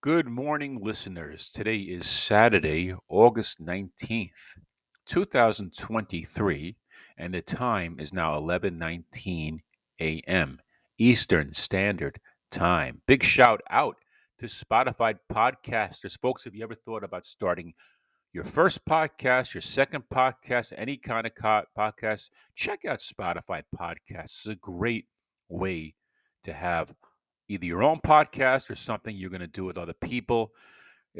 Good morning, listeners. Today is Saturday, August 19th, 2023, and the time is now 11:19 a.m. Eastern Standard Time. Big shout out to Spotify podcasters. Folks, have you ever thought about starting your first podcast, your second podcast, any kind of co- podcast? Check out Spotify podcasts. It's a great way to have either your own podcast or something you're going to do with other people.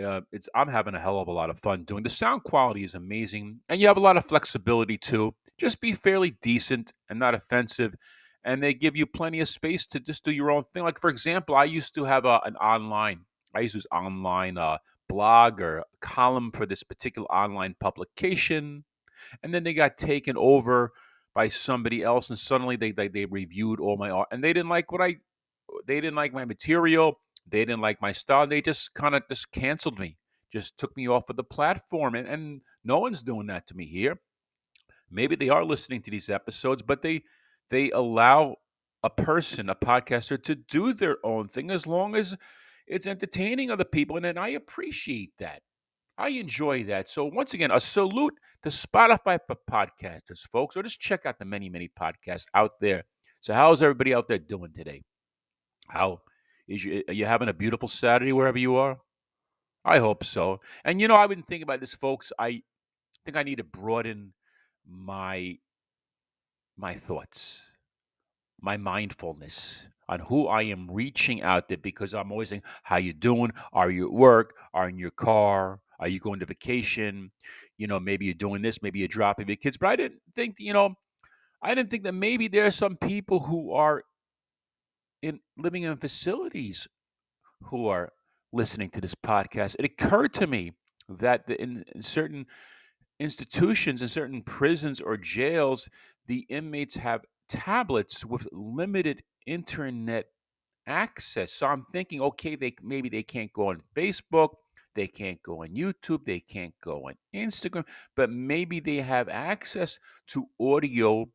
Uh, it's I'm having a hell of a lot of fun doing. The sound quality is amazing, and you have a lot of flexibility too. Just be fairly decent and not offensive, and they give you plenty of space to just do your own thing. Like for example, I used to have a, an online. I used to use online uh, blog or column for this particular online publication, and then they got taken over by somebody else, and suddenly they they, they reviewed all my art, and they didn't like what I they didn't like my material. They didn't like my style. They just kind of just canceled me, just took me off of the platform. And, and no one's doing that to me here. Maybe they are listening to these episodes, but they they allow a person, a podcaster, to do their own thing as long as it's entertaining other people. And then I appreciate that. I enjoy that. So once again, a salute to Spotify for podcasters, folks, or just check out the many, many podcasts out there. So how's everybody out there doing today? How is you are you having a beautiful Saturday wherever you are? I hope so. And you know, I've been thinking about this, folks. I think I need to broaden my my thoughts, my mindfulness on who I am reaching out there because I'm always saying, How you doing? Are you at work? Are in your car? Are you going to vacation? You know, maybe you're doing this, maybe you're dropping your kids. But I didn't think, you know, I didn't think that maybe there are some people who are in living in facilities who are listening to this podcast, it occurred to me that the, in, in certain institutions, in certain prisons or jails, the inmates have tablets with limited internet access. So I'm thinking, okay, they maybe they can't go on Facebook, they can't go on YouTube, they can't go on Instagram, but maybe they have access to audio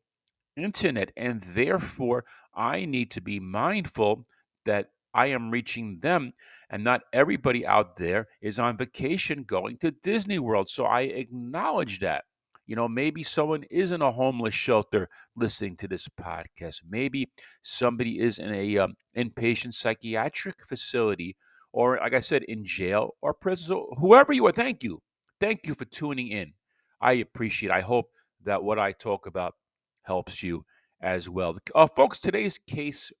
internet. And therefore, I need to be mindful that I am reaching them, and not everybody out there is on vacation going to Disney World. So I acknowledge that. You know, maybe someone is in a homeless shelter listening to this podcast. Maybe somebody is in a um, inpatient psychiatric facility, or like I said, in jail or prison. So whoever you are, thank you, thank you for tuning in. I appreciate. I hope that what I talk about helps you as well. Uh, folks, today's case.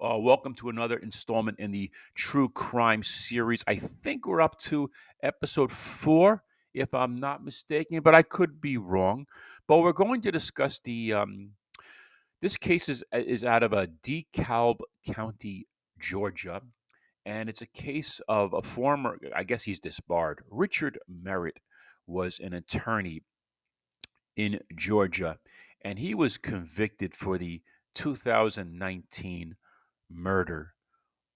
Uh, welcome to another installment in the true crime series. I think we're up to episode four, if I'm not mistaken, but I could be wrong. But we're going to discuss the. Um, this case is is out of a DeKalb County, Georgia, and it's a case of a former. I guess he's disbarred. Richard Merritt was an attorney in Georgia, and he was convicted for the 2019 murder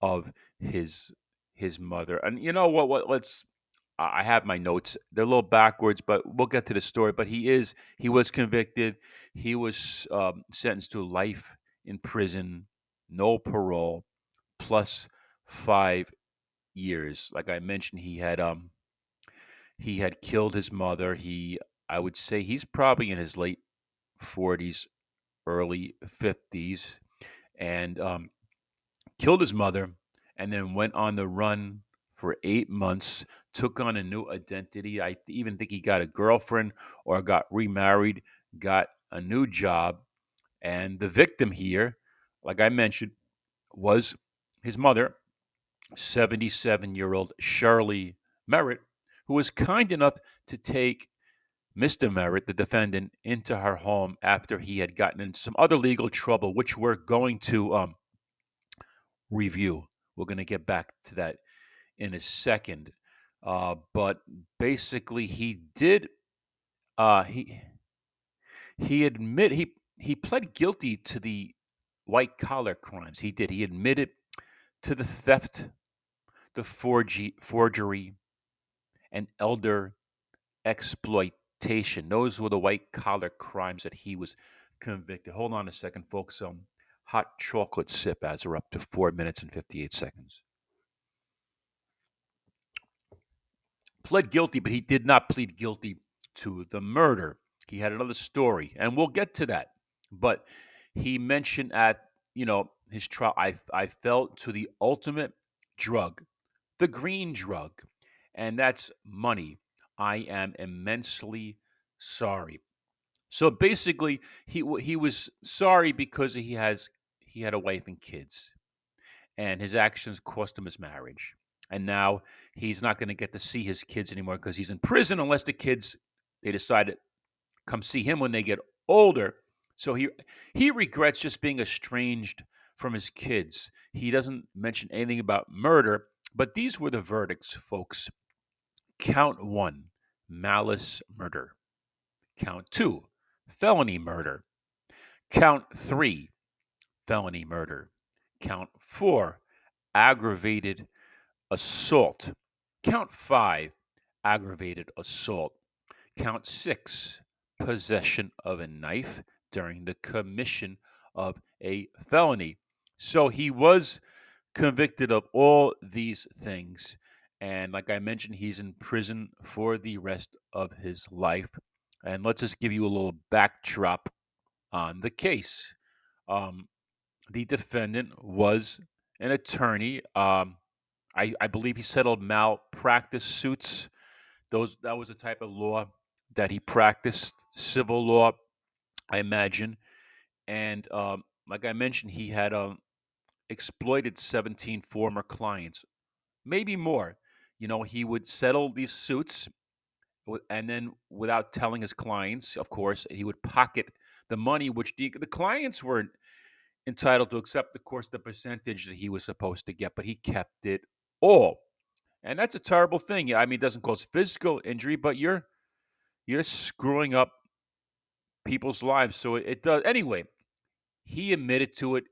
of his his mother. And you know what? What? Let's. I have my notes. They're a little backwards, but we'll get to the story. But he is. He was convicted. He was um, sentenced to life in prison, no parole, plus five years. Like I mentioned, he had um he had killed his mother. He I would say he's probably in his late 40s, early 50s, and um, killed his mother, and then went on the run for eight months, took on a new identity. I even think he got a girlfriend or got remarried, got a new job. And the victim here, like I mentioned, was his mother, 77 year old Shirley Merritt, who was kind enough to take Mr. Merritt, the defendant, into her home after he had gotten in some other legal trouble, which we're going to um, review. We're going to get back to that in a second. Uh, but basically, he did. Uh, he he admit he he pled guilty to the white collar crimes. He did. He admitted to the theft, the forgery, forgery, and elder exploit those were the white collar crimes that he was convicted. Hold on a second, folks. Some hot chocolate sip as we're up to four minutes and 58 seconds. pled guilty, but he did not plead guilty to the murder. He had another story, and we'll get to that. But he mentioned at you know his trial, I I fell to the ultimate drug, the green drug, and that's money. I am immensely sorry. So basically, he he was sorry because he has he had a wife and kids, and his actions cost him his marriage. And now he's not going to get to see his kids anymore because he's in prison unless the kids they decide to come see him when they get older. So he he regrets just being estranged from his kids. He doesn't mention anything about murder, but these were the verdicts, folks. Count 1, malice murder. Count 2, felony murder. Count 3, felony murder. Count 4, aggravated assault. Count 5, aggravated assault. Count 6, possession of a knife during the commission of a felony. So he was convicted of all these things. And like I mentioned, he's in prison for the rest of his life. And let's just give you a little backdrop on the case. Um, the defendant was an attorney. Um, I, I believe he settled malpractice suits. Those that was a type of law that he practiced, civil law, I imagine. And um, like I mentioned, he had um, exploited 17 former clients, maybe more. You know, he would settle these suits and then without telling his clients, of course, he would pocket the money which the, the clients were entitled to accept, of course, the percentage that he was supposed to get, but he kept it all. And that's a terrible thing. I mean, it doesn't cause physical injury, but you're you're screwing up people's lives. So it, it does. Anyway, he admitted to it.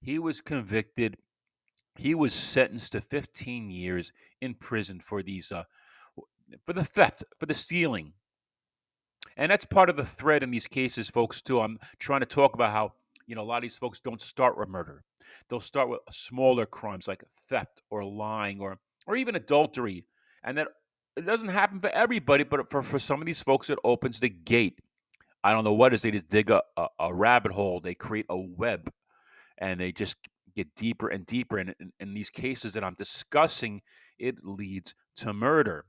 He was convicted. He was sentenced to 15 years in prison for these, uh, for the theft, for the stealing. And that's part of the thread in these cases, folks, too. I'm trying to talk about how, you know, a lot of these folks don't start with murder. They'll start with smaller crimes like theft or lying or, or even adultery. And that it doesn't happen for everybody, but for, for some of these folks, it opens the gate. I don't know what is. They just dig a, a, a rabbit hole. They create a web and they just get deeper and deeper. And in, in these cases that I'm discussing, it leads to murder.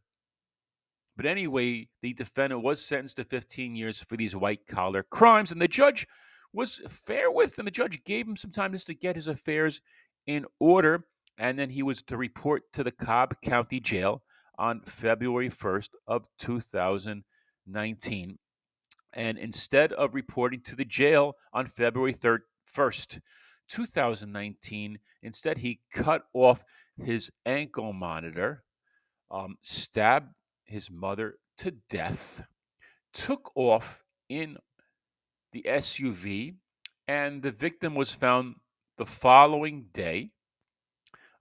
But anyway, the defendant was sentenced to 15 years for these white collar crimes, and the judge was fair with him. The judge gave him some time just to get his affairs in order, and then he was to report to the Cobb County Jail on February 1st of 2019. And instead of reporting to the jail on February 3rd, 1st, 2019, instead he cut off his ankle monitor, um, stabbed his mother to death, took off in the SUV, and the victim was found the following day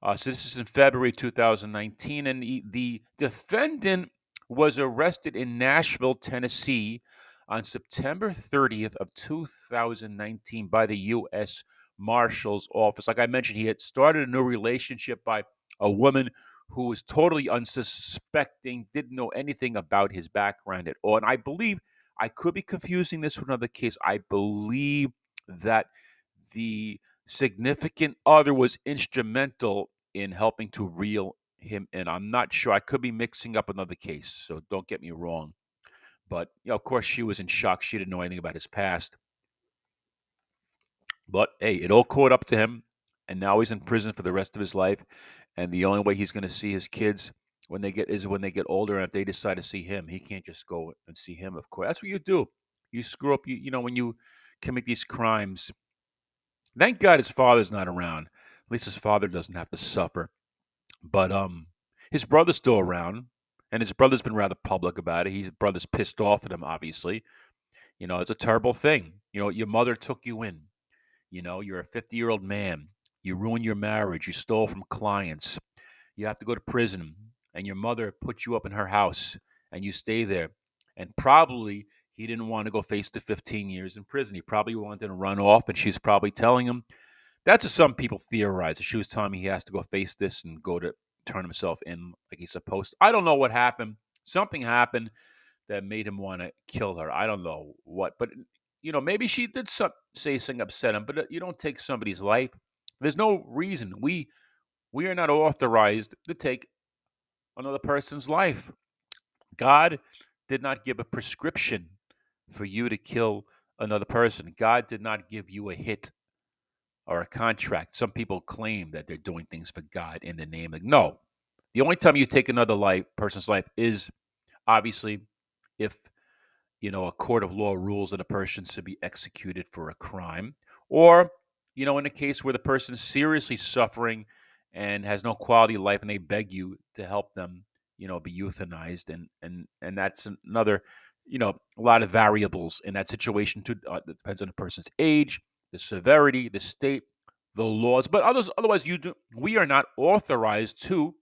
uh, so this is in February 2019, and the, the defendant was arrested in Nashville, Tennessee, on September 30th of 2019 by the U.S. Marshal's Office. Like I mentioned, he had started a new relationship by a woman who was totally unsuspecting, didn't know anything about his background at all. And I believe I could be confusing this with another case. I believe that the significant other was instrumental in helping to reel him in. I'm not sure. I could be mixing up another case, so don't get me wrong. But you know, of course, she was in shock. She didn't know anything about his past. But hey, it all caught up to him, and now he's in prison for the rest of his life. And the only way he's going to see his kids when they get is when they get older, and if they decide to see him, he can't just go and see him. Of course, that's what you do. You screw up. You you know when you commit these crimes, Thank God his father's not around. At least his father doesn't have to suffer. But um, his brother's still around, and his brother's been rather public about it. His brother's pissed off at him, obviously. You know, it's a terrible thing. You know, your mother took you in. You know, you're a 50 year old man. You ruined your marriage. You stole from clients. You have to go to prison, and your mother put you up in her house, and you stay there. And probably he didn't want to go face the 15 years in prison. He probably wanted to run off, and she's probably telling him. That's what some people theorize. She was telling me he has to go face this and go to turn himself in like he's supposed to. I don't know what happened. Something happened that made him want to kill her. I don't know what, but you know, maybe she did some, say something upset him. But uh, you don't take somebody's life. There's no reason we we are not authorized to take another person's life. God did not give a prescription for you to kill another person. God did not give you a hit or a contract. Some people claim that they're doing things for God in the name of no. The only time you take another life person's life is obviously if you know a court of law rules that a person should be executed for a crime or you know in a case where the person is seriously suffering and has no quality of life and they beg you to help them you know be euthanized and and and that's another you know a lot of variables in that situation too uh, depends on the person's age the severity, the state, the laws. But others, otherwise, you do. We are not authorized to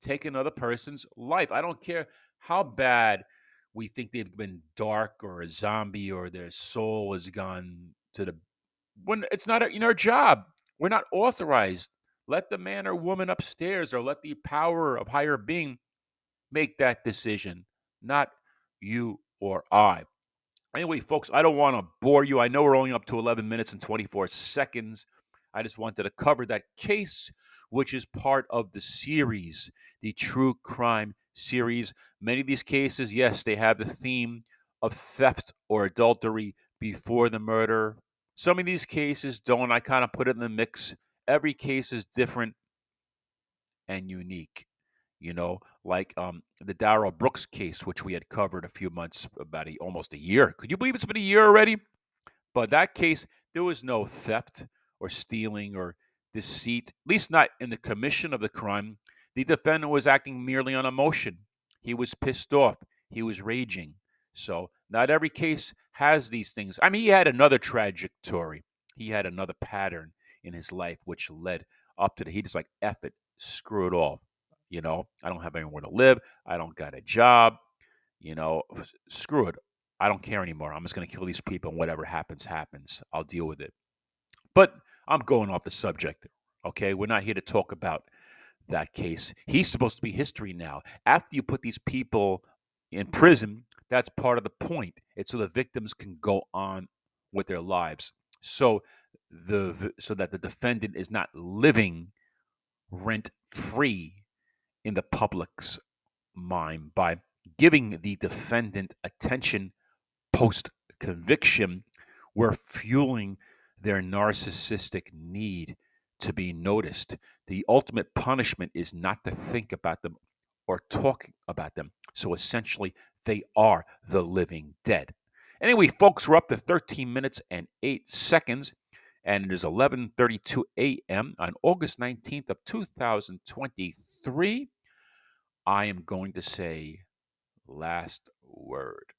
take another person's life. I don't care how bad we think they've been dark or a zombie or their soul has gone to the. When it's not in our job, we're not authorized. Let the man or woman upstairs or let the power of higher being make that decision, not you or I. Anyway, folks, I don't want to bore you. I know we're only up to 11 minutes and 24 seconds. I just wanted to cover that case, which is part of the series, the true crime series. Many of these cases, yes, they have the theme of theft or adultery before the murder. Some of these cases don't. I kind of put it in the mix. Every case is different and unique you know, like um, the Darrell Brooks case, which we had covered a few months, about a, almost a year. Could you believe it's been a year already? But that case, there was no theft or stealing or deceit, at least not in the commission of the crime. The defendant was acting merely on emotion. He was pissed off. He was raging. So, not every case has these things. I mean, he had another trajectory. He had another pattern in his life which led up to the. He just like, F it, screw it all. You know, I don't have anywhere to live. I don't got a job. You know, screw it. I don't care anymore. I'm just going to kill these people and whatever happens, happens. I'll deal with it. But I'm going off the subject. Okay. We're not here to talk about that case. He's supposed to be history now. After you put these people in prison, that's part of the point. It's so the victims can go on with their lives. So the so that the defendant is not living rent free in the public's mind by giving the defendant attention post conviction, we're fueling their narcissistic need to be noticed. The ultimate punishment is not to think about them or talk about them. So essentially, they are the living dead. Anyway, folks, we're up to 13 minutes and 8 seconds and it is 11:32 a.m. on August 19th of 2023. I am going to say last word.